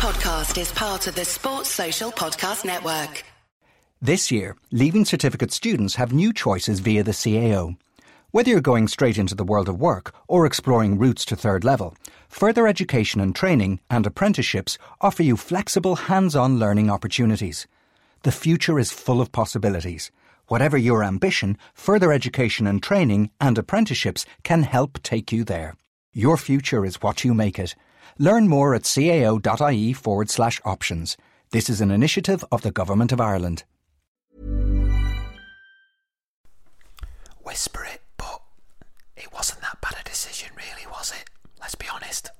podcast is part of the Sports Social Podcast Network. This year, Leaving Certificate students have new choices via the CAO. Whether you're going straight into the world of work or exploring routes to third level, further education and training and apprenticeships offer you flexible hands on learning opportunities. The future is full of possibilities. Whatever your ambition, further education and training and apprenticeships can help take you there. Your future is what you make it. Learn more at cao.ie forward slash options. This is an initiative of the Government of Ireland. Whisper it, but it wasn't that bad a decision, really, was it? Let's be honest.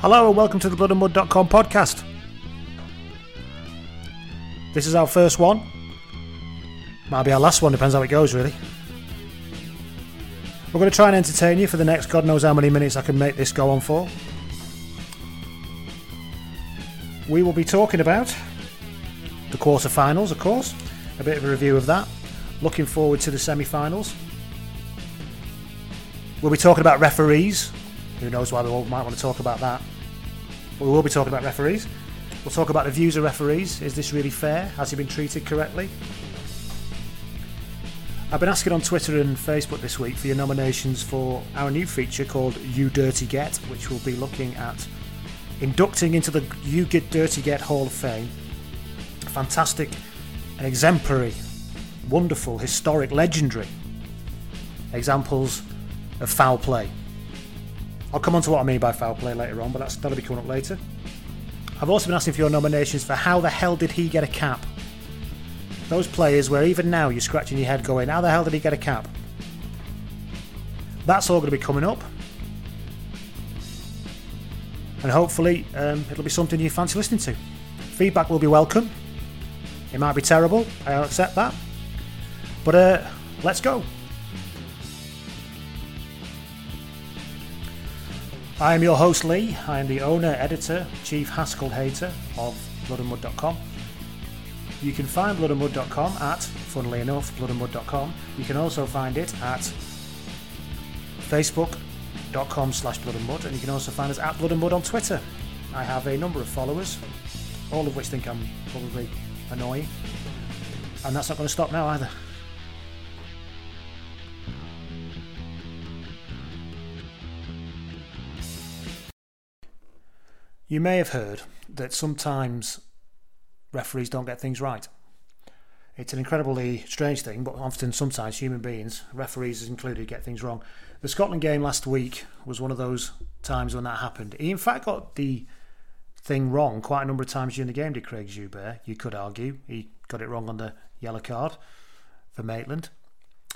Hello and welcome to the bloodandmud.com podcast. This is our first one. Might be our last one, depends how it goes, really. We're going to try and entertain you for the next God knows how many minutes I can make this go on for. We will be talking about the quarter-finals, of course, a bit of a review of that. Looking forward to the semi-finals. We'll be talking about referees. Who knows why we all might want to talk about that. But we will be talking about referees. We'll talk about the views of referees. Is this really fair? Has he been treated correctly? I've been asking on Twitter and Facebook this week for your nominations for our new feature called You Dirty Get, which will be looking at inducting into the You Get Dirty Get Hall of Fame fantastic, exemplary, wonderful, historic, legendary examples of foul play. I'll come on to what I mean by foul play later on, but that's, that'll be coming up later. I've also been asking for your nominations for how the hell did he get a cap? Those players where even now you're scratching your head going, how the hell did he get a cap? That's all going to be coming up. And hopefully um, it'll be something you fancy listening to. Feedback will be welcome. It might be terrible, I'll accept that. But uh, let's go. I am your host Lee. I am the owner, editor, chief Haskell hater of bloodandmud.com. You can find bloodandmud.com at, funnily enough, bloodandmud.com. You can also find it at facebook.com slash bloodandmud and you can also find us at bloodandmud on Twitter. I have a number of followers, all of which think I'm probably annoying. And that's not going to stop now either. You may have heard that sometimes referees don't get things right. It's an incredibly strange thing, but often, sometimes, human beings, referees included, get things wrong. The Scotland game last week was one of those times when that happened. He, in fact, got the thing wrong quite a number of times during the game, did Craig Joubert. You could argue. He got it wrong on the yellow card for Maitland.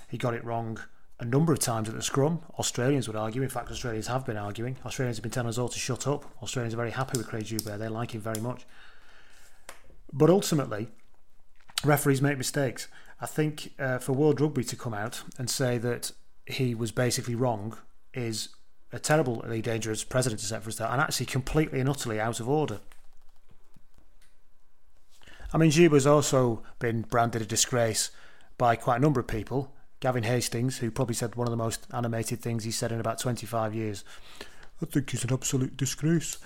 He got it wrong a number of times at the scrum. Australians would argue. In fact, Australians have been arguing. Australians have been telling us all to shut up. Australians are very happy with Craig Joubert. They like him very much. But ultimately, referees make mistakes. I think uh, for World Rugby to come out and say that he was basically wrong is a terribly dangerous precedent to set for us There and actually completely and utterly out of order. I mean, Joubert's also been branded a disgrace by quite a number of people, Gavin Hastings, who probably said one of the most animated things he's said in about 25 years. I think he's an absolute disgrace.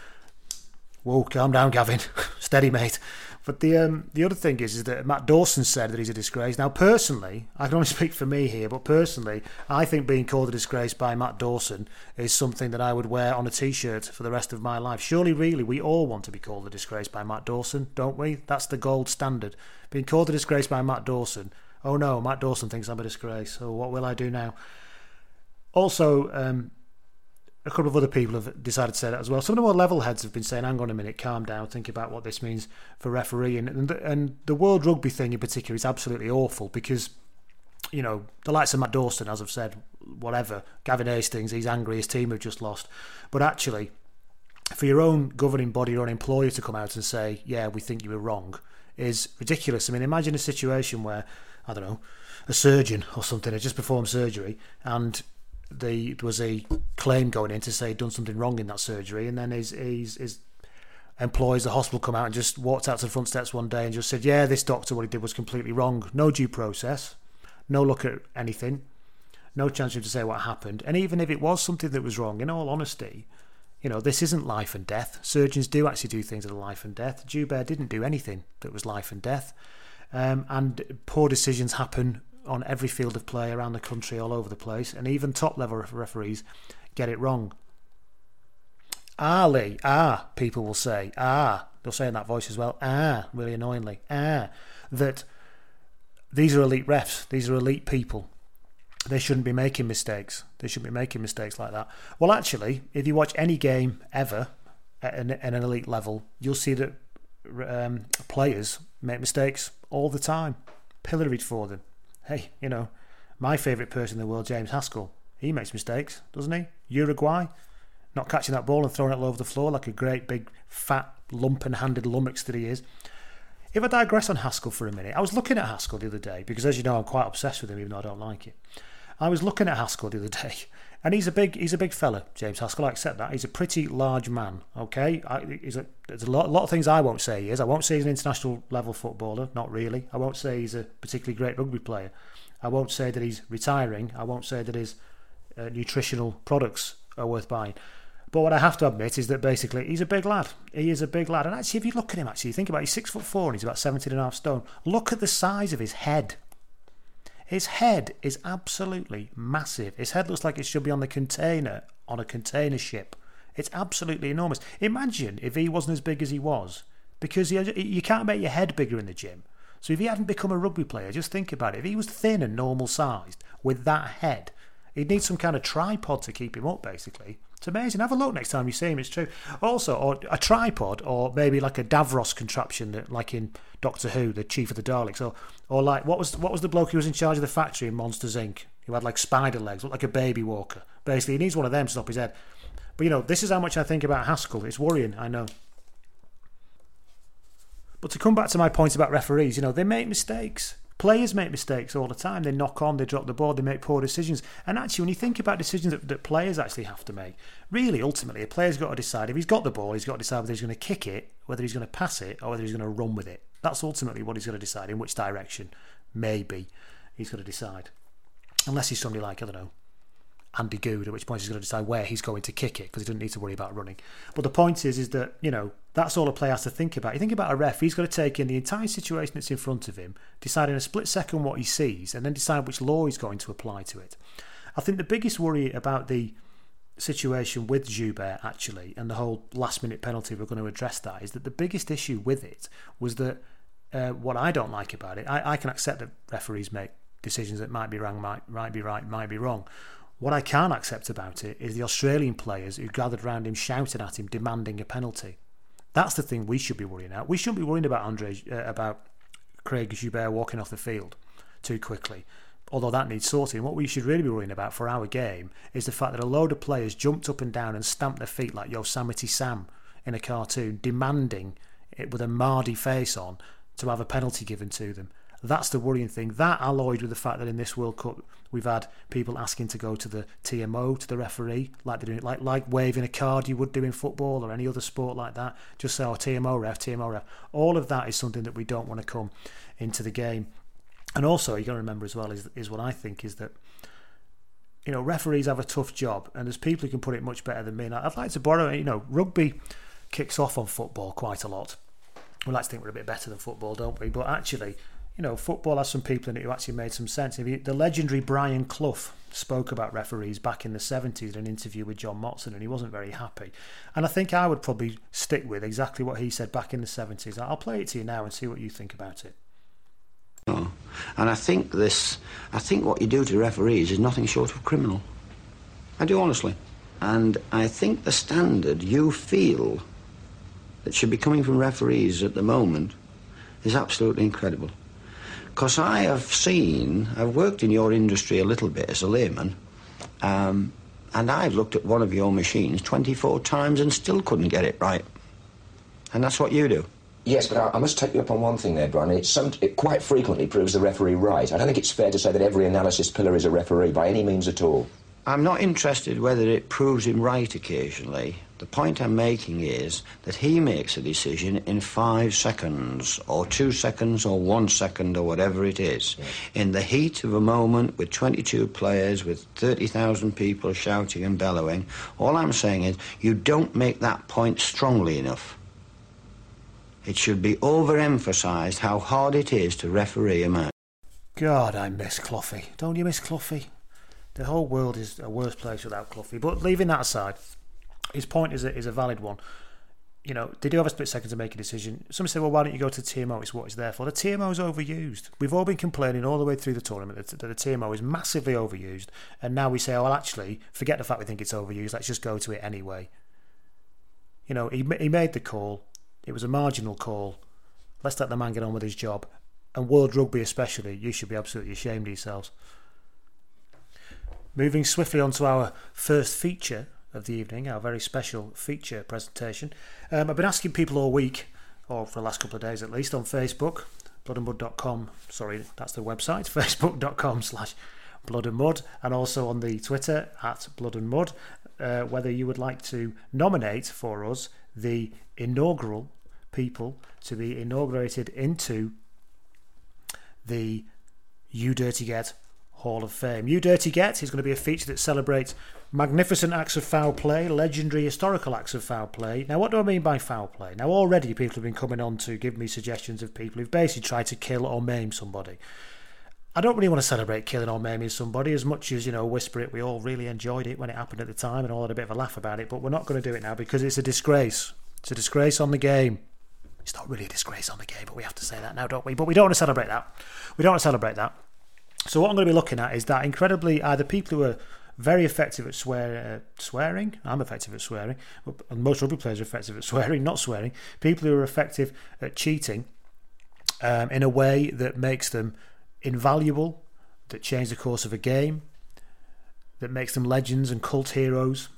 Whoa, calm down, Gavin. Steady, mate. But the um, the other thing is, is that Matt Dawson said that he's a disgrace. Now, personally, I can only speak for me here, but personally, I think being called a disgrace by Matt Dawson is something that I would wear on a t-shirt for the rest of my life. Surely, really, we all want to be called a disgrace by Matt Dawson, don't we? That's the gold standard. Being called a disgrace by Matt Dawson oh no, Matt Dawson thinks I'm a disgrace. So what will I do now? Also, um, a couple of other people have decided to say that as well. Some of the more level heads have been saying, hang on a minute, calm down, think about what this means for refereeing. And, the, and the World Rugby thing in particular is absolutely awful because, you know, the likes of Matt Dawson, as I've said, whatever, Gavin Hastings, he's angry, his team have just lost. But actually, for your own governing body, your own employer to come out and say, yeah, we think you were wrong, is ridiculous. I mean, imagine a situation where I don't know, a surgeon or something had just performed surgery and the, there was a claim going in to say he'd done something wrong in that surgery, and then his, his, his employees, the hospital come out and just walked out to the front steps one day and just said, "Yeah, this doctor, what he did was completely wrong. No due process, no look at anything, no chance to say what happened. And even if it was something that was wrong, in all honesty, you know, this isn't life and death. Surgeons do actually do things that are life and death. Joubert didn't do anything that was life and death. Um, and poor decisions happen on every field of play around the country, all over the place. And even top level referees get it wrong. Ah, Lee, ah, people will say, ah, they'll say in that voice as well, ah, really annoyingly, ah, that these are elite refs, these are elite people they shouldn't be making mistakes. They shouldn't be making mistakes like that. Well, actually, if you watch any game ever at an, at an elite level, you'll see that um, players make mistakes all the time, pilloried for them. Hey, you know, my favourite person in the world, James Haskell, he makes mistakes, doesn't he? Uruguay, not catching that ball and throwing it all over the floor like a great big fat lumpen-handed lummox that he is. If I digress on Haskell for a minute, I was looking at Haskell the other day because, as you know, I'm quite obsessed with him, even though I don't like it. I was looking at Haskell the other day, and he's a big he's a big fella, James Haskell. I accept that. He's a pretty large man. Okay, I, he's a, there's a lot, a lot of things I won't say he is. I won't say he's an international level footballer. Not really. I won't say he's a particularly great rugby player. I won't say that he's retiring. I won't say that his uh, nutritional products are worth buying. But what I have to admit is that basically he's a big lad. He is a big lad. And actually, if you look at him, actually, think about it, he's six foot four and he's about 17 and a half stone. Look at the size of his head. His head is absolutely massive. His head looks like it should be on the container on a container ship. It's absolutely enormous. Imagine if he wasn't as big as he was, because you can't make your head bigger in the gym. So if he hadn't become a rugby player, just think about it. If he was thin and normal sized with that head, he'd need some kind of tripod to keep him up, basically. It's amazing. Have a look next time you see him. It's true. Also, or a tripod, or maybe like a Davros contraption, that, like in Doctor Who, the chief of the Daleks, or or like what was what was the bloke who was in charge of the factory in Monsters Inc. Who had like spider legs, looked like a baby walker. Basically, he needs one of them to stop his head. But you know, this is how much I think about Haskell. It's worrying, I know. But to come back to my point about referees, you know, they make mistakes. Players make mistakes all the time. They knock on, they drop the ball, they make poor decisions. And actually, when you think about decisions that, that players actually have to make, really, ultimately, a player's got to decide if he's got the ball, he's got to decide whether he's going to kick it, whether he's going to pass it, or whether he's going to run with it. That's ultimately what he's going to decide in which direction, maybe, he's going to decide. Unless he's somebody like, I don't know, Andy Goode, at which point he's going to decide where he's going to kick it because he doesn't need to worry about running. But the point is, is that you know that's all a player has to think about. You think about a ref; he's got to take in the entire situation that's in front of him, decide in a split second what he sees, and then decide which law he's going to apply to it. I think the biggest worry about the situation with Joubert actually, and the whole last-minute penalty, we're going to address that, is that the biggest issue with it was that uh, what I don't like about it, I, I can accept that referees make decisions that might be wrong, might, might be right, might be wrong. What I can't accept about it is the Australian players who gathered around him shouting at him, demanding a penalty. That's the thing we should be worrying about. We shouldn't be worrying about Andre, uh, about Craig Joubert walking off the field too quickly. Although that needs sorting. What we should really be worrying about for our game is the fact that a load of players jumped up and down and stamped their feet like Yosemite Sam in a cartoon, demanding it with a Mardy face on to have a penalty given to them. That's the worrying thing. That alloyed with the fact that in this World Cup we've had people asking to go to the TMO to the referee, like they're doing like like waving a card you would do in football or any other sport like that. Just say, "Oh, TMO ref, TMO ref." All of that is something that we don't want to come into the game. And also, you got to remember as well is is what I think is that you know referees have a tough job, and there's people who can put it much better than me. And I'd like to borrow, you know, rugby kicks off on football quite a lot. We like to think we're a bit better than football, don't we? But actually, you know, football has some people in it who actually made some sense. the legendary Brian Clough spoke about referees back in the 70s in an interview with John Motson, and he wasn't very happy. And I think I would probably stick with exactly what he said back in the 70s. I'll play it to you now and see what you think about it. Oh. And I think this, I think what you do to referees is nothing short of criminal. I do honestly. And I think the standard you feel that should be coming from referees at the moment is absolutely incredible. Because I have seen, I've worked in your industry a little bit as a layman, um, and I've looked at one of your machines 24 times and still couldn't get it right. And that's what you do. Yes, but I, I must take you up on one thing there, Brian. Some, it quite frequently proves the referee right. I don't think it's fair to say that every analysis pillar is a referee by any means at all. I'm not interested whether it proves him right occasionally. The point I'm making is that he makes a decision in five seconds, or two seconds, or one second, or whatever it is. In the heat of a moment with 22 players, with 30,000 people shouting and bellowing, all I'm saying is you don't make that point strongly enough. It should be overemphasised how hard it is to referee a match. God, I miss Cloughie. Don't you miss Cloughie? The whole world is a worse place without Cloughie. But leaving that aside, his point is a, is a valid one. You know, they do have a split second to make a decision. Some say, well, why don't you go to the TMO? It's what it's there for. The TMO is overused. We've all been complaining all the way through the tournament that, that the TMO is massively overused. And now we say, oh, well, actually, forget the fact we think it's overused. Let's just go to it anyway. You know, he, he made the call. It was a marginal call. Let's let the man get on with his job. And World Rugby, especially, you should be absolutely ashamed of yourselves. Moving swiftly on to our first feature of the evening, our very special feature presentation. Um, I've been asking people all week, or for the last couple of days at least, on Facebook, bloodandmud.com. Sorry, that's the website, facebook.com slash blood and mud, and also on the Twitter at blood and mud, uh, whether you would like to nominate for us the inaugural people to be inaugurated into the You Dirty Get Hall of Fame. You Dirty Get is going to be a feature that celebrates magnificent acts of foul play, legendary historical acts of foul play. Now, what do I mean by foul play? Now, already people have been coming on to give me suggestions of people who've basically tried to kill or maim somebody. I don't really want to celebrate killing or maiming somebody as much as, you know, whisper it. We all really enjoyed it when it happened at the time and all had a bit of a laugh about it, but we're not going to do it now because it's a disgrace. It's a disgrace on the game. It's not really a disgrace on the game, but we have to say that now, don't we? But we don't want to celebrate that. We don't want to celebrate that. So what I'm going to be looking at is that incredibly either people who are very effective at swear, uh, swearing. I'm effective at swearing. And most rugby players are effective at swearing, not swearing. People who are effective at cheating um, in a way that makes them invaluable, that change the course of a game, that makes them legends and cult heroes.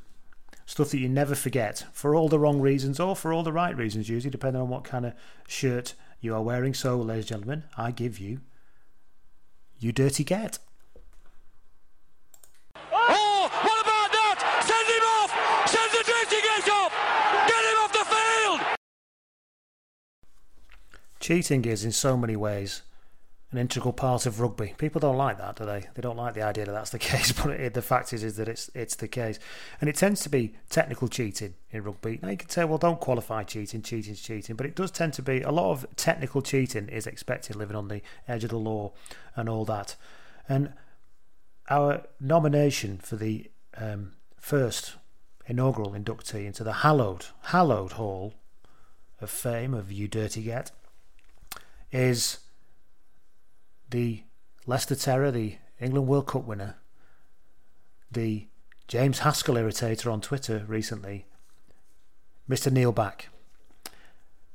Stuff that you never forget for all the wrong reasons or for all the right reasons, usually, depending on what kind of shirt you are wearing. So, ladies and gentlemen, I give you you dirty get. Oh, what about that? Send him off! Send the dirty get off! Get him off the field! Cheating is, in so many ways, an integral part of rugby. People don't like that, do they? They don't like the idea that that's the case, but it, the fact is, is that it's it's the case, and it tends to be technical cheating in rugby. Now you can say, well, don't qualify cheating, cheating's cheating, but it does tend to be a lot of technical cheating is expected, living on the edge of the law and all that. And our nomination for the um, first inaugural inductee into the hallowed hallowed hall of fame of you dirty get is the Leicester Terror, the England World Cup winner, the James Haskell irritator on Twitter recently, Mr. Neil Back.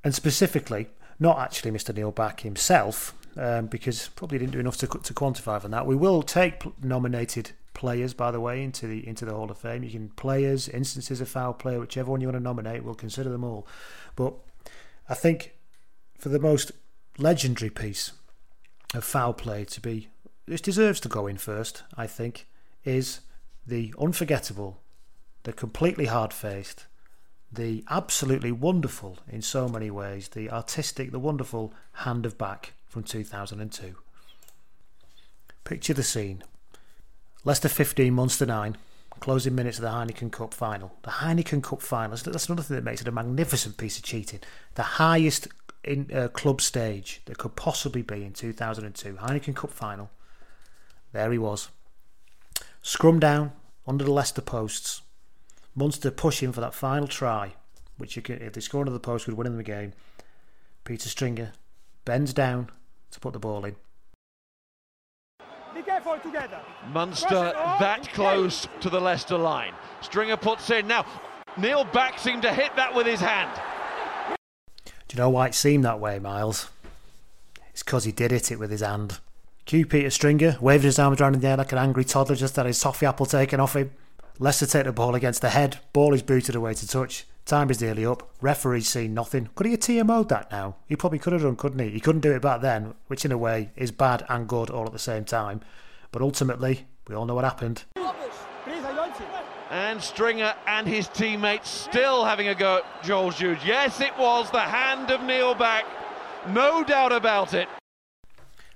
And specifically, not actually Mr. Neil Back himself, um, because probably didn't do enough to, to quantify from that. We will take nominated players, by the way, into the into the Hall of Fame. You can players, instances of foul play, whichever one you want to nominate, we'll consider them all. But I think for the most legendary piece of foul play to be, which deserves to go in first, I think, is the unforgettable, the completely hard faced, the absolutely wonderful in so many ways, the artistic, the wonderful hand of back from 2002. Picture the scene Leicester 15, Munster 9, closing minutes of the Heineken Cup final. The Heineken Cup final, that's another thing that makes it a magnificent piece of cheating. The highest in uh, club stage that could possibly be in 2002 Heineken Cup final. There he was, scrum down under the Leicester posts. Munster pushing for that final try, which you can, if they score under the post, would win in the game. Peter Stringer bends down to put the ball in. Be careful together. Munster that close to the Leicester line. Stringer puts in now. Neil Back seemed to hit that with his hand. Do you know why it seemed that way, Miles? It's because he did hit it with his hand. Cue Peter Stringer, waving his arms around in the air like an angry toddler just had his toffee apple taken off him. Leicester take the ball against the head. Ball is booted away to touch. Time is nearly up. Referee's seen nothing. Could he have TMO'd that now? He probably could have done, couldn't he? He couldn't do it back then, which in a way is bad and good all at the same time. But ultimately, we all know what happened. And Stringer and his teammates still having a go at Joël Jutge. Yes, it was the hand of Neil Back. No doubt about it.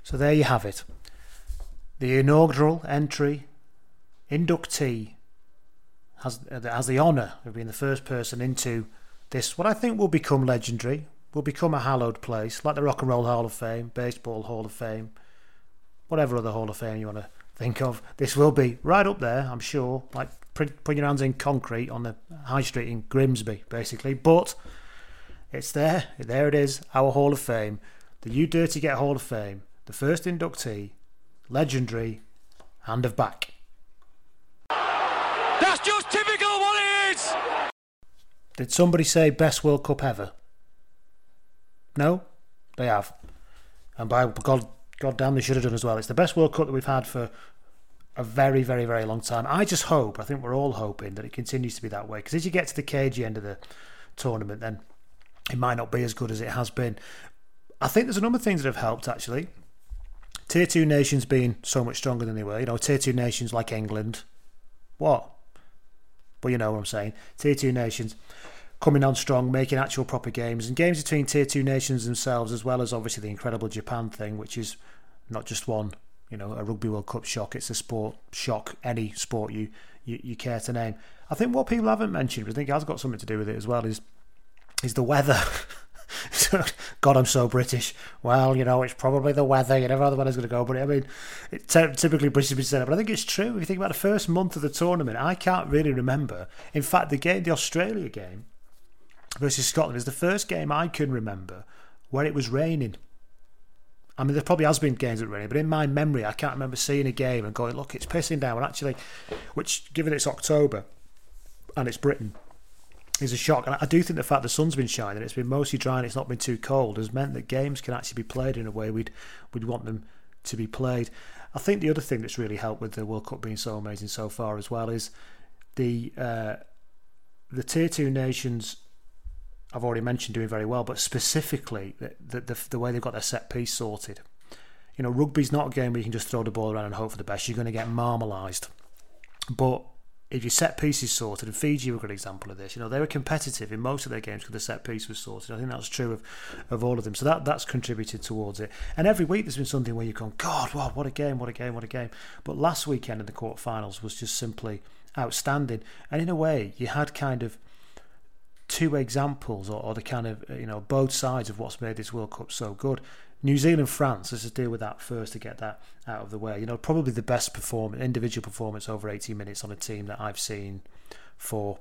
So there you have it. The inaugural entry inductee has, uh, has the honour of being the first person into this, what I think will become legendary, will become a hallowed place, like the Rock and Roll Hall of Fame, Baseball Hall of Fame, whatever other Hall of Fame you want to think of. This will be right up there, I'm sure, like putting your hands in concrete on the high street in Grimsby, basically. But it's there, there it is, our Hall of Fame, the You Dirty Get Hall of Fame, the first inductee, legendary, hand of back. That's just typical what it is! Did somebody say best World Cup ever? No? They have. And by God, God damn, they should have done as well. It's the best World Cup that we've had for a very, very, very long time. I just hope, I think we're all hoping that it continues to be that way. Because as you get to the cagey end of the tournament, then it might not be as good as it has been. I think there's a number of things that have helped actually. Tier two nations being so much stronger than they were. You know, tier two nations like England. What? But you know what I'm saying. Tier two nations coming on strong, making actual proper games, and games between tier two nations themselves, as well as obviously the incredible Japan thing, which is not just one, you know, a Rugby World Cup shock. It's a sport shock, any sport you, you, you care to name. I think what people haven't mentioned, I think has got something to do with it as well, is is the weather. God, I'm so British. Well, you know, it's probably the weather. You never know the weather's going to go. But I mean, it typically British say that. But I think it's true. If you think about the first month of the tournament, I can't really remember. In fact, the game, the Australia game versus Scotland, is the first game I can remember where it was raining. I mean, there probably has been games that raining, but in my memory, I can't remember seeing a game and going, "Look, it's pissing down." And actually, which, given it's October and it's Britain, is a shock. And I do think the fact the sun's been shining, it's been mostly dry, and it's not been too cold, has meant that games can actually be played in a way we'd we'd want them to be played. I think the other thing that's really helped with the World Cup being so amazing so far as well is the uh, the tier two nations. I've already mentioned doing very well, but specifically the, the, the way they've got their set piece sorted. You know, rugby's not a game where you can just throw the ball around and hope for the best. You're going to get marmalised. But if your set pieces sorted, and Fiji were a good example of this. You know, they were competitive in most of their games because the set piece was sorted. I think that's true of, of all of them. So that that's contributed towards it. And every week there's been something where you've gone, God, wow, what a game, what a game, what a game. But last weekend in the quarterfinals was just simply outstanding. And in a way, you had kind of two examples or, or the kind of you know both sides of what's made this World Cup so good. New Zealand, France. Let's just deal with that first to get that out of the way. You know, probably the best performance, individual performance over 80 minutes on a team that I've seen for.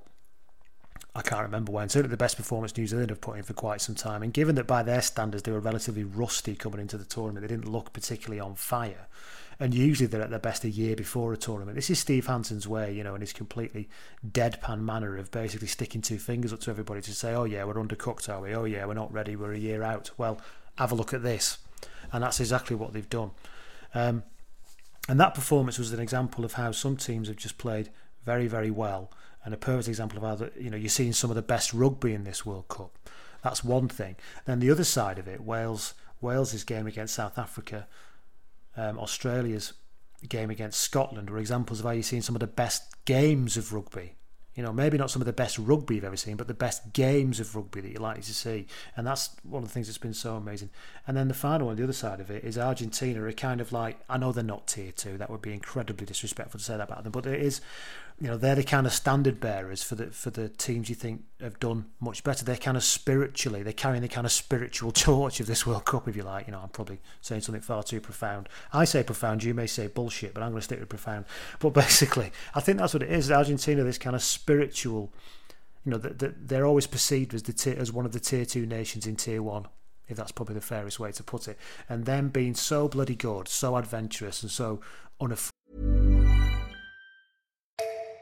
I can't remember when. Certainly the best performance New Zealand have put in for quite some time. And given that by their standards they were relatively rusty coming into the tournament, they didn't look particularly on fire. And usually they're at their best a year before a tournament. This is Steve Hansen's way, you know, in his completely deadpan manner of basically sticking two fingers up to everybody to say, oh yeah, we're undercooked, are we? Oh yeah, we're not ready, we're a year out. Well, have a look at this. And that's exactly what they've done. Um, and that performance was an example of how some teams have just played very, very well, and a perfect example of how you know you're seeing some of the best rugby in this World Cup. That's one thing. Then the other side of it, Wales, Wales's game against South Africa, um, Australia's game against Scotland were examples of how you've seen some of the best games of rugby you know, maybe not some of the best rugby you've ever seen, but the best games of rugby that you're likely to see. And that's one of the things that's been so amazing. And then the final one, the other side of it, is Argentina are kind of like, I know they're not tier two, that would be incredibly disrespectful to say that about them, but it is you know they're the kind of standard bearers for the for the teams you think have done much better. They're kind of spiritually they're carrying the kind of spiritual torch of this World Cup, if you like. You know, I'm probably saying something far too profound. I say profound, you may say bullshit, but I'm going to stick with profound. But basically, I think that's what it is. Argentina, this kind of spiritual. You know, that the, they're always perceived as the tier, as one of the tier two nations in tier one if that's probably the fairest way to put it. And them being so bloody good, so adventurous, and so unafraid.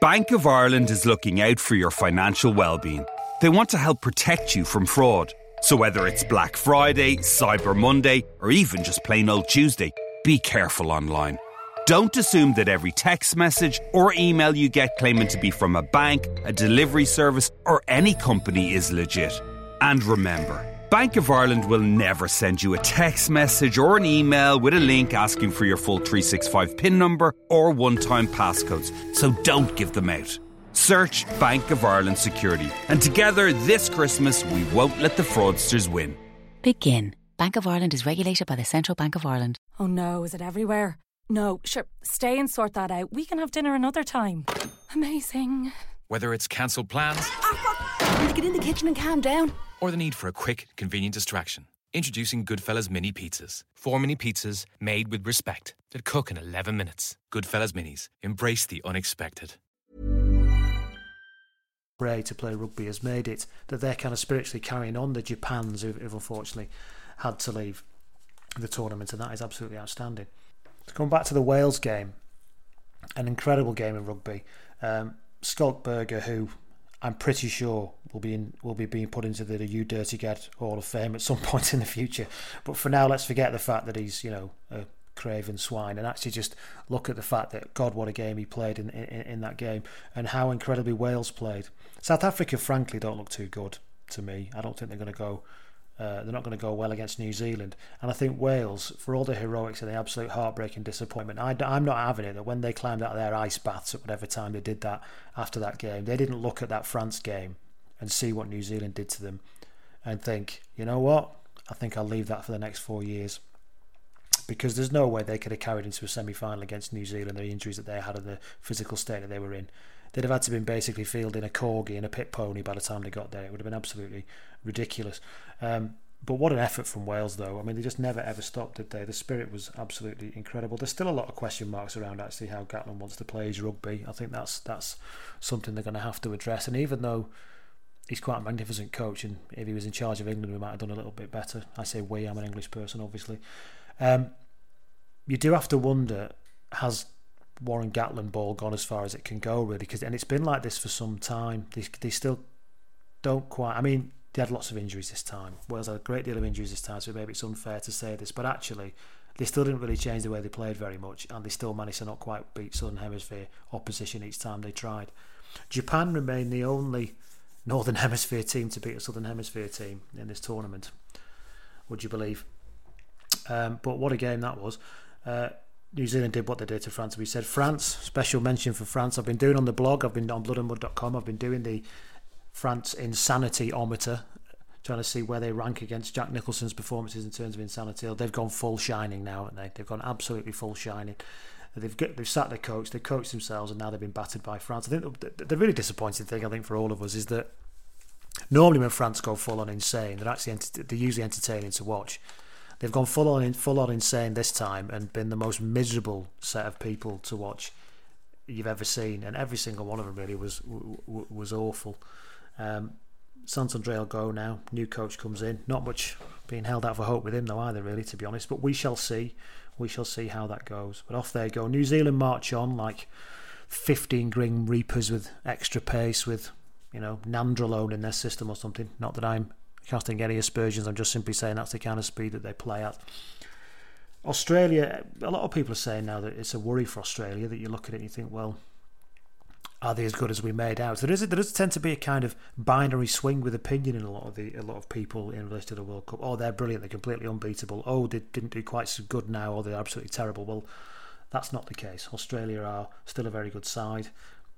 Bank of Ireland is looking out for your financial well-being. They want to help protect you from fraud. So whether it's Black Friday, Cyber Monday, or even just plain old Tuesday, be careful online. Don't assume that every text message or email you get claiming to be from a bank, a delivery service, or any company is legit. And remember, Bank of Ireland will never send you a text message or an email with a link asking for your full 365 PIN number or one time passcodes, so don't give them out. Search Bank of Ireland Security. And together this Christmas, we won't let the fraudsters win. Begin. Bank of Ireland is regulated by the Central Bank of Ireland. Oh no, is it everywhere? No, sure, stay and sort that out. We can have dinner another time. Amazing. Whether it's cancelled plans, Need to get in the kitchen and calm down. or the need for a quick, convenient distraction. Introducing Goodfellas Mini Pizzas. Four mini pizzas made with respect that cook in 11 minutes. Goodfellas Minis. Embrace the unexpected. Bray to play rugby has made it that they're kind of spiritually carrying on the Japans who've, who've unfortunately had to leave the tournament, and that is absolutely outstanding. To come back to the Wales game, an incredible game of rugby. Um, Schalk Burger, who I'm pretty sure will be in, will be being put into the You Dirty Gad Hall of Fame at some point in the future. But for now, let's forget the fact that he's you know a craven swine and actually just look at the fact that God, what a game he played in in, in that game and how incredibly Wales played. South Africa, frankly, don't look too good to me. I don't think they're going to go. Uh, they're not going to go well against New Zealand. And I think Wales, for all the heroics and the absolute heartbreaking disappointment, I, am not having it that when they climbed out of their ice baths at whatever time they did that after that game, they didn't look at that France game and see what New Zealand did to them and think, you know what, I think I'll leave that for the next four years. Because there's no way they could have carried into a semi final against New Zealand the injuries that they had and the physical state that they were in. They'd have had to been basically fielding a corgi and a pit pony by the time they got there. It would have been absolutely ridiculous. Um, but what an effort from Wales, though. I mean, they just never ever stopped, did they? The spirit was absolutely incredible. There's still a lot of question marks around actually how Gatland wants to play his rugby. I think that's that's something they're going to have to address. And even though he's quite a magnificent coach, and if he was in charge of England, we might have done a little bit better. I say we. I'm an English person, obviously. Um, you do have to wonder: has Warren Gatland ball gone as far as it can go, really? Because and it's been like this for some time. They they still don't quite. I mean, they had lots of injuries this time. Wales had a great deal of injuries this time, so maybe it's unfair to say this, but actually, they still didn't really change the way they played very much, and they still managed to not quite beat Southern Hemisphere opposition each time they tried. Japan remain the only Northern Hemisphere team to beat a Southern Hemisphere team in this tournament. Would you believe? Um, but what a game that was. Uh, New Zealand did what they did to France. We said France, special mention for France. I've been doing on the blog, I've been on bloodandmud.com, I've been doing the France insanity-ometer, trying to see where they rank against Jack Nicholson's performances in terms of insanity. They've gone full shining now, haven't they? They've gone absolutely full shining. They've got, they've sat their coach, they've coached themselves, and now they've been battered by France. I think the, the really disappointing thing, I think, for all of us is that normally when France go full on insane, they're actually they're usually entertaining to watch. They've gone full on full on insane this time and been the most miserable set of people to watch you've ever seen, and every single one of them really was was awful. Um, Saint-André will go now. New coach comes in. Not much being held out for hope with him though either, really, to be honest. But we shall see. We shall see how that goes. But off they go. New Zealand march on like 15 Grim Reapers with extra pace, with you know Nandrolone in their system or something. Not that I'm casting any aspersions. I'm just simply saying that's the kind of speed that they play at. Australia, a lot of people are saying now that it's a worry for Australia that you look at it and you think, well, are they as good as we made out? There, is, there does tend to be a kind of binary swing with opinion in a lot of the a lot of people in relation to the World Cup. Oh, they're brilliant, they're completely unbeatable. Oh, they didn't do quite so good now, or they're absolutely terrible. Well, that's not the case. Australia are still a very good side.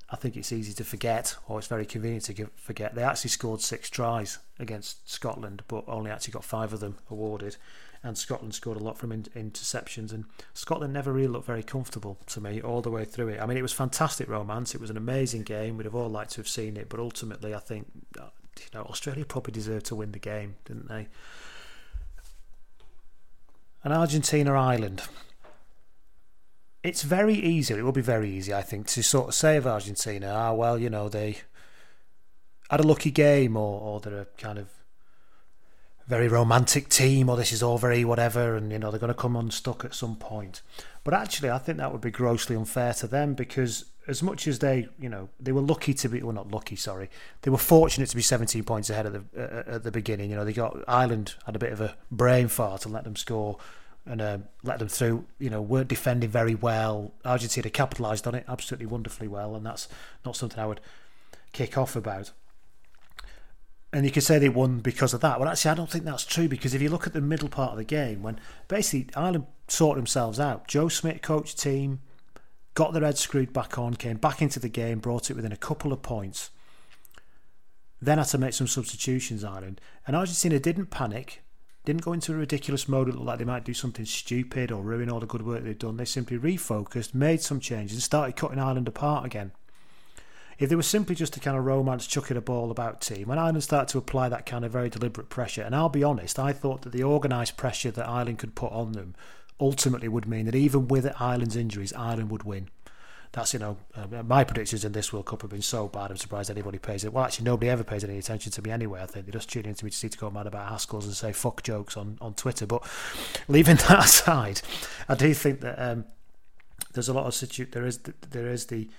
I think it's easy to forget, or it's very convenient to forget. They actually scored six tries against Scotland, but only actually got five of them awarded and Scotland scored a lot from in- interceptions. And Scotland never really looked very comfortable to me all the way through it. I mean, it was fantastic romance. It was an amazing game. We'd have all liked to have seen it, but ultimately, I think uh, you know Australia probably deserved to win the game, didn't they? And Argentina Ireland. It's very easy. It will be very easy, I think, to sort of say of Argentina, ah, well, you know, they had a lucky game, or, or they're a kind of very romantic team or this is all very whatever and you know they're going to come unstuck at some point but actually i think that would be grossly unfair to them because as much as they you know they were lucky to be well not lucky sorry they were fortunate to be 17 points ahead at the uh, at the beginning you know they got ireland had a bit of a brain fart and let them score and uh, let them through you know weren't defending very well argentina capitalized on it absolutely wonderfully well and that's not something i would kick off about and you could say they won because of that. Well, actually, I don't think that's true because if you look at the middle part of the game, when basically Ireland sorted themselves out, Joe Schmidt coached team, got their head screwed back on, came back into the game, brought it within a couple of points. Then had to make some substitutions, Ireland. And Argentina didn't panic, didn't go into a ridiculous mode. Looked like they might do something stupid or ruin all the good work they'd done. They simply refocused, made some changes, and started cutting Ireland apart again. If they were simply just a kind of romance chucking a ball about team, when Ireland started to apply that kind of very deliberate pressure, and I'll be honest, I thought that the organised pressure that Ireland could put on them ultimately would mean that even with Ireland's injuries, Ireland would win. That's, you know, uh, my predictions in this World Cup have been so bad, I'm surprised anybody pays it. Well, actually, nobody ever pays any attention to me anyway. I think they just tune into me to see to go mad about Haskells and say fuck jokes on, on Twitter. But leaving that aside, I do think that um, there's a lot of situ- there is there is the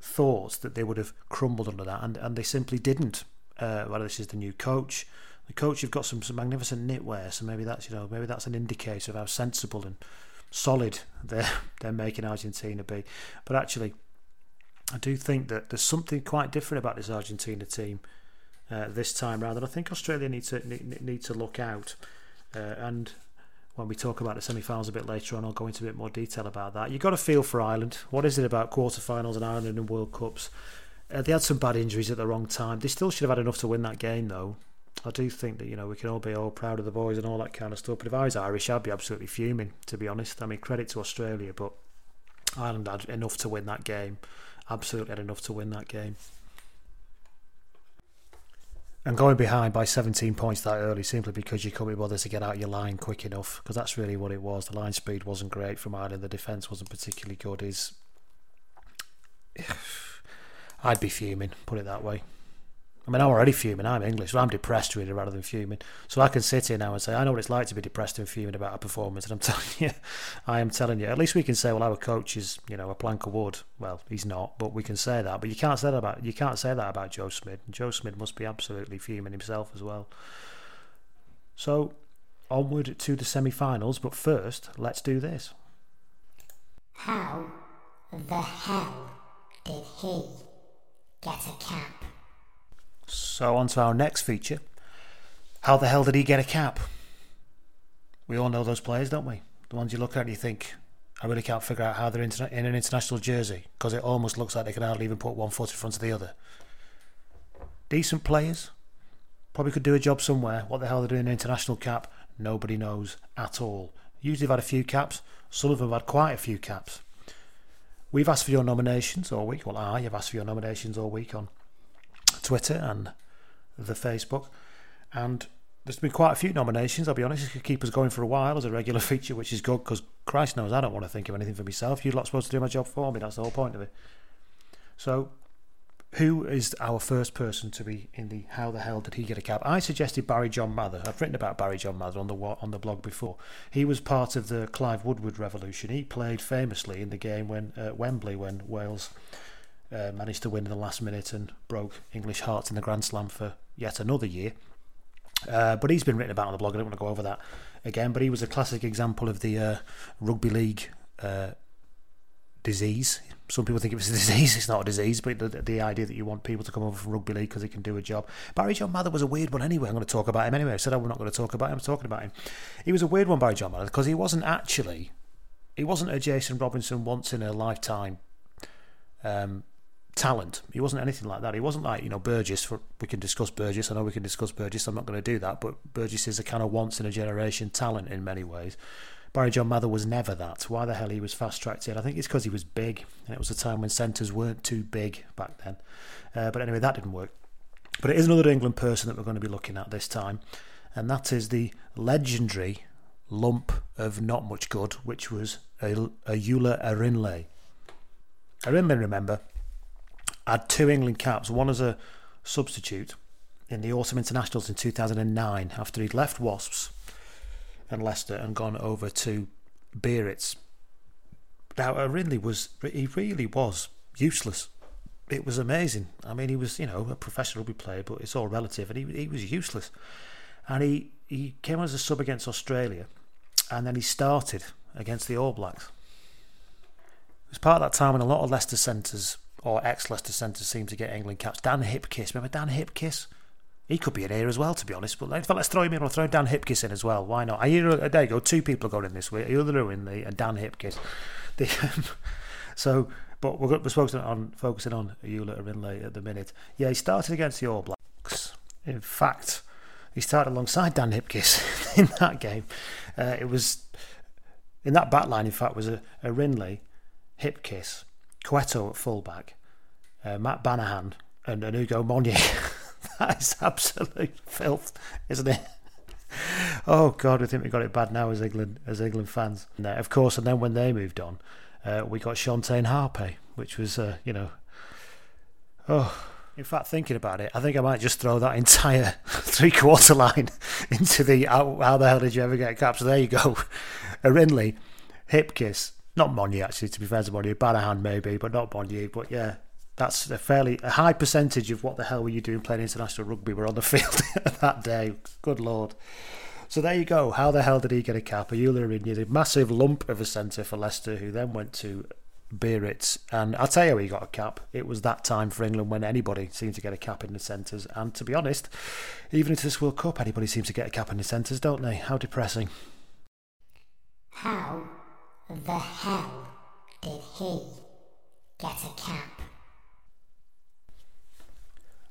thoughts that they would have crumbled under that, and, and they simply didn't. Uh, whether this is the new coach, the coach you've got some, some magnificent knitwear, so maybe that's you know maybe that's an indicator of how sensible and solid they're they're making Argentina be. But actually, I do think that there's something quite different about this Argentina team uh, this time round, and I think Australia need to need, need to look out. Uh, and when we talk about the semi-finals a bit later on, I'll go into a bit more detail about that. You've got to feel for Ireland. What is it about quarter-finals and Ireland and World Cups? Uh, they had some bad injuries at the wrong time. They still should have had enough to win that game, though. I do think that you know we can all be all proud of the boys and all that kind of stuff. But if I was Irish, I'd be absolutely fuming, to be honest. I mean, credit to Australia, but Ireland had enough to win that game. Absolutely had enough to win that game. And going behind by 17 points that early simply because you couldn't be bothered to get out your line quick enough, because that's really what it was. The line speed wasn't great from Ireland. The defence wasn't particularly good. Is I'd be fuming, put it that way. I mean, I'm already fuming. I'm English, so I'm depressed really rather than fuming. So I can sit here now and say, I know what it's like to be depressed and fuming about a performance. And I'm telling you, I am telling you. At least we can say, well, our coach is, you know, a plank of wood. Well, he's not, but we can say that. But you can't say that about you can't say that about Joe Schmidt. Joe Schmidt must be absolutely fuming himself as well. So onward to the semi-finals. But first, let's do this. How the hell did he get a cap? So, on to our next feature. How the hell did he get a cap? We all know those players, don't we? The ones you look at and you think, I really can't figure out how they're in an international jersey because it almost looks like they can hardly even put one foot in front of the other. Decent players, probably could do a job somewhere. What the hell they're doing in an international cap, nobody knows at all. Usually, they've had a few caps. Some of them have had quite a few caps. We've asked for your nominations all week. Well, I have asked for your nominations all week on Twitter and the Facebook. And there's been quite a few nominations, I'll be honest. It could keep us going for a while as a regular feature, which is good because Christ knows I don't want to think of anything for myself. You're not supposed to do my job for me. That's the whole point of it. So, who is our first person to be in the how the hell did he get a cap? I suggested Barry John Mather. I've written about Barry John Mather on the on the blog before. He was part of the Clive Woodward revolution. He played famously in the game when uh, Wembley when Wales uh, managed to win in the last minute and broke English hearts in the Grand Slam for yet another year. Uh, but he's been written about on the blog. I don't want to go over that again. But he was a classic example of the uh, rugby league uh, disease. Some people think it was a disease. It's not a disease, but the, the idea that you want people to come over from rugby league because they can do a job. Barry John Mather was a weird one anyway. I'm going to talk about him anyway. I said I'm not going to talk about him. I'm talking about him. He was a weird one, Barry John Mather, because he wasn't actually, he wasn't a Jason Robinson once in a lifetime um, talent. He wasn't anything like that. He wasn't like, you know, Burgess. For, we can discuss Burgess. I know we can discuss Burgess. I'm not going to do that. But Burgess is a kind of once in a generation talent in many ways. Barry John Mather was never that. Why the hell he was fast tracked in? I think it's because he was big. And it was a time when centres weren't too big back then. Uh, but anyway, that didn't work. But it is another England person that we're going to be looking at this time. And that is the legendary lump of not much good, which was a, Ayoola Erinle. Erinle, remember, had two England caps, one as a substitute in the autumn internationals in 2009 after he'd left Wasps and Leicester and gone over to Biarritz. Now, Erinle was, he really was useless. It was amazing. I mean, he was, you know, a professional rugby player, but it's all relative, and he, he was useless. And he, he came as a sub against Australia, and then he started against the All Blacks. It was part of that time when a lot of Leicester centres or ex Leicester centre seem to get England caps. Dan Hipkiss, remember Dan Hipkiss? He could be in here as well, to be honest. But let's throw him in. We'll throw Dan Hipkiss in as well. Why not? Hear, there you go. Two people are going in this week. Ayoola Erinle and Dan Hipkiss. The, So, but we're, we're focusing on focusing on Ayoola Erinle at the minute. Yeah, he started against the All Blacks. In fact, he started alongside Dan Hipkiss in that game. Uh, it was in that back line. In fact, was a, a Erinle, Hipkiss, Cueto at fullback, uh, Matt Banahan, and, and Ugo Monye. that is absolute filth, isn't it? oh God, we think we got it bad now as England as England fans. And, uh, of course, and then when they moved on, uh, we got Shontayne Hape, which was uh, you know, oh. In fact, thinking about it, I think I might just throw that entire three quarter line into the how, how, the hell did you ever get caps? So there you go. Erinle, Hipkiss, not Monye actually, to be fair to Monye, Banahan maybe, but not Monye. But yeah, that's a fairly a high percentage of what the hell were you doing playing international rugby were on the field that day. Good lord. So there you go. How the hell did he get a cap? Ayoola Erinle, a massive lump of a centre for Leicester, who then went to Biarritz. And I'll tell you he got a cap. It was that time for England when anybody seemed to get a cap in the centres. And to be honest, even into this World Cup, anybody seems to get a cap in the centres, don't they? How depressing. How the hell did he get a cap?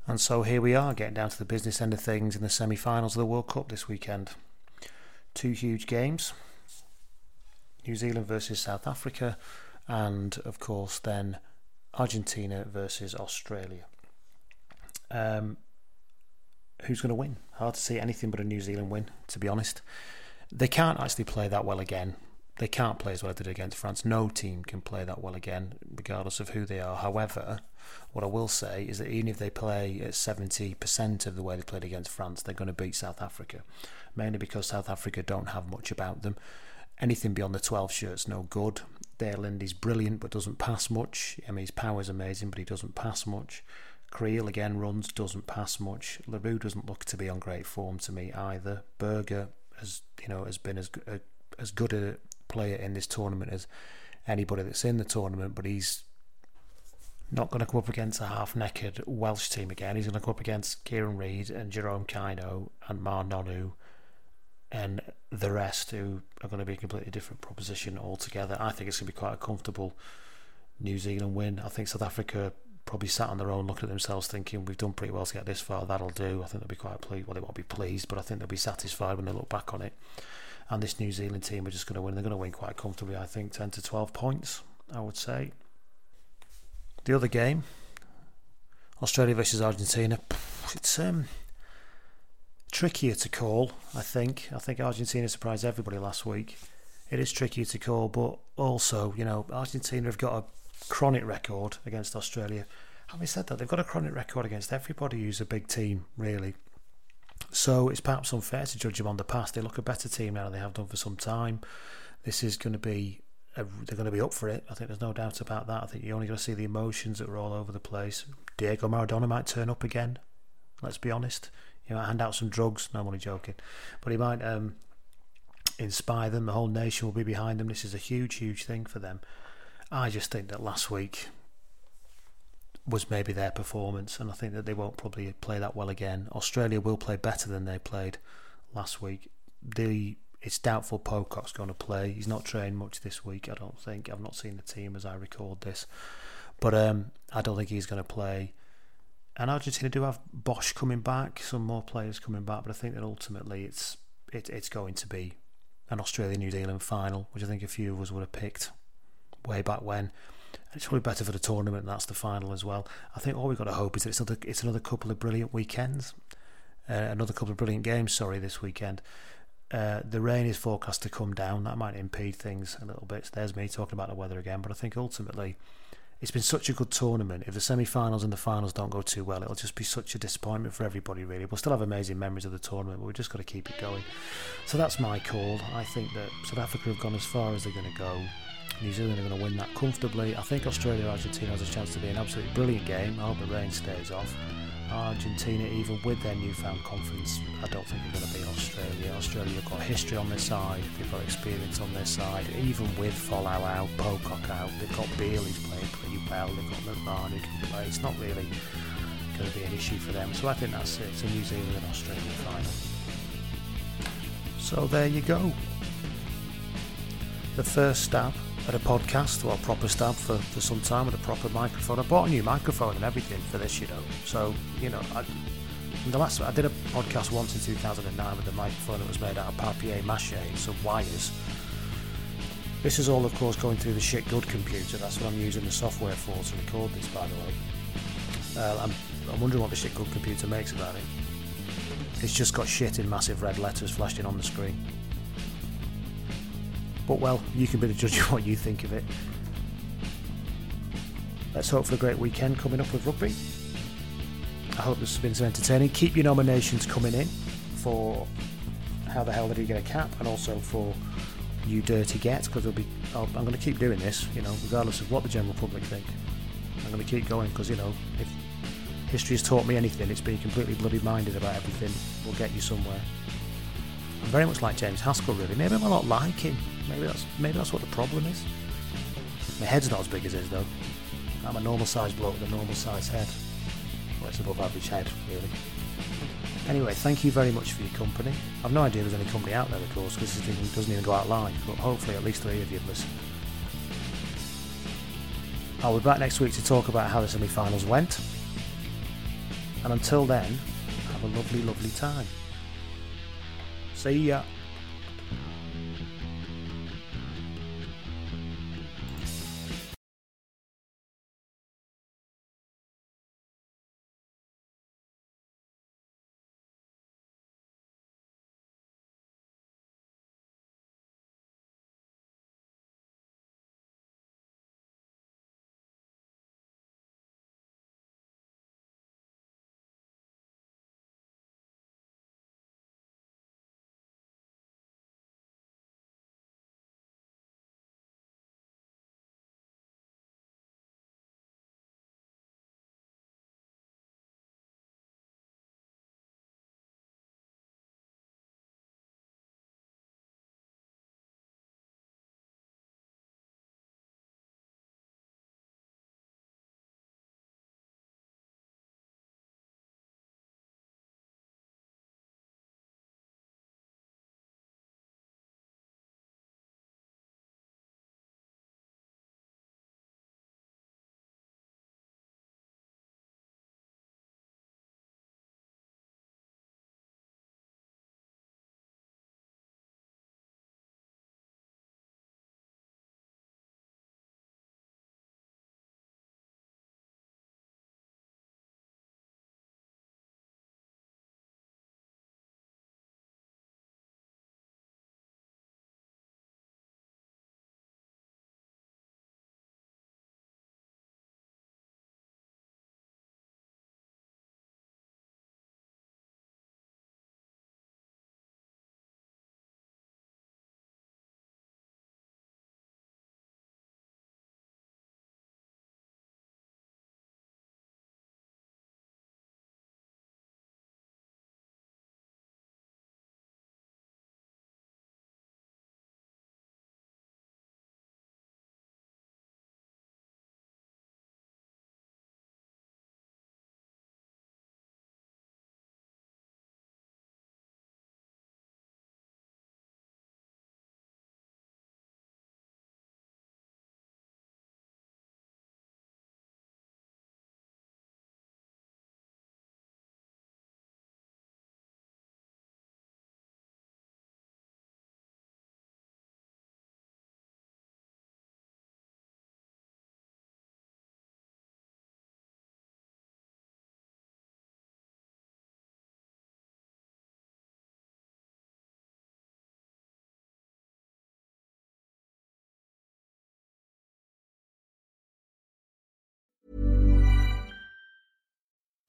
And so here we are, getting down to the business end of things in the semi finals of the World Cup this weekend. Two huge games New Zealand versus South Africa, and of course, then Argentina versus Australia. Um, who's going to win? Hard to see anything but a New Zealand win, to be honest. They can't actually play that well again they can't play as well as they did against France. No team can play that well again, regardless of who they are. However, what I will say is that even if they play at 70% of the way they played against France, they're going to beat South Africa, mainly because South Africa don't have much about them. Anything beyond the 12 shirt's no good. de Allende's brilliant but doesn't pass much. I mean, his power's amazing, but he doesn't pass much. Kriel again runs, doesn't pass much. le Roux doesn't look to be on great form to me either. Burger has, you know, has been as uh, as good a player in this tournament as anybody that's in the tournament, but he's not going to come up against a half-naked Welsh team again. He's going to come up against Kieran Read and Jerome Kaino and Ma'a Nonu and the rest who are going to be a completely different proposition altogether. I think it's going to be quite a comfortable New Zealand win. I think South Africa probably sat on their own looking at themselves thinking we've done pretty well to get this far, that'll do. I think they'll be quite pleased. Well, they won't be pleased, but I think they'll be satisfied when they look back on it and this New Zealand team are just going to win. They're going to win quite comfortably, I think, 10 to 12 points, I would say. The other game, Australia versus Argentina, it's um, trickier to call, I think. I think Argentina surprised everybody last week. It is trickier to call, but also, you know, Argentina have got a chronic record against Australia. Having said that, they've got a chronic record against everybody who's a big team, really. So it's perhaps unfair to judge them on the past. They look a better team now than they have done for some time. This is going to be a, they're going to be up for it. I think there's no doubt about that. I think you're only going to see the emotions that are all over the place. Diego Maradona might turn up again. Let's be honest. He might hand out some drugs. No, I'm only joking, but he might um, inspire them. The whole nation will be behind them. This is a huge, huge thing for them. I just think that last week was maybe their performance, and I think that they won't probably play that well again. Australia will play better than they played last week. The it's doubtful Pocock's going to play. He's not trained much this week. I don't think. I've not seen the team as I record this, but um, I don't think he's going to play. And Argentina do have Bosch coming back, some more players coming back, but I think that ultimately it's it, it's going to be an Australia New Zealand final, which I think a few of us would have picked way back when it's probably better for the tournament. that's the final as well. I think all we've got to hope is that it's another it's another couple of brilliant weekends, uh, another couple of brilliant games. Sorry, this weekend. Uh, the rain is forecast to come down. That might impede things a little bit. So there's me talking about the weather again. But I think ultimately, it's been such a good tournament. If the semi-finals and the finals don't go too well, it'll just be such a disappointment for everybody. Really, we'll still have amazing memories of the tournament, but we've just got to keep it going. So that's my call. I think that South Africa have gone as far as they're going to go. New Zealand are going to win that comfortably. I think Australia Argentina has a chance to be an absolutely brilliant game. I hope the rain stays off. Argentina, even with their newfound confidence, I don't think they're going to beat Australia. Australia have got history on their side, they've got experience on their side. Even with Folau out, Pocock out, they've got Beale playing pretty well, they've got McMahon who can play. It's not really going to be an issue for them. So I think that's it. It's a New Zealand and Australia final. So there you go. The first stab at a podcast or a proper stab for, for some time with a proper microphone. I bought a new microphone and everything for this, you know. So, you know, I, the last I did a podcast once in 2009 with a microphone that was made out of papier mâché some wires. This is all, of course, going through the shit good computer. That's what I'm using the software for to record this, by the way. Uh, I'm, I'm wondering what the shit good computer makes about it. It's just got shit in massive red letters flashed in on the screen. But well, you can be the judge of what you think of it. Let's hope for a great weekend coming up with rugby. I hope this has been so entertaining. Keep your nominations coming in for how the hell did he get a cap, and also for you dirty get because be. I'm going to keep doing this, you know, regardless of what the general public think. I'm going to keep going because you know if history has taught me anything, it's being completely bloody minded about everything will get you somewhere. I'm very much like James Haskell, really. Maybe I'm a lot like him. Maybe that's maybe that's what the problem is. My head's not as big as his though. I'm a normal sized bloke with a normal sized head. Well, it's above average head, really. Anyway, thank you very much for your company. I've no idea there's any company out there, of course, because this thing doesn't even go out live, but hopefully at least three of you have listened. I'll be back next week to talk about how the semi finals went. And until then, have a lovely, lovely time. See ya.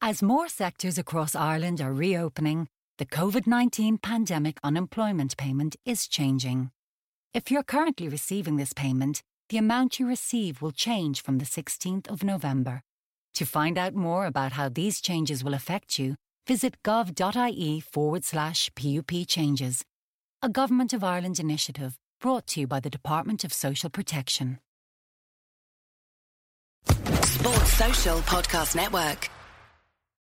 As more sectors across Ireland are reopening, the COVID 19 pandemic unemployment payment is changing. If you're currently receiving this payment, the amount you receive will change from the 16th of November. To find out more about how these changes will affect you, visit gov.ie forward slash PUP changes. A Government of Ireland initiative brought to you by the Department of Social Protection. Sports Social Podcast Network.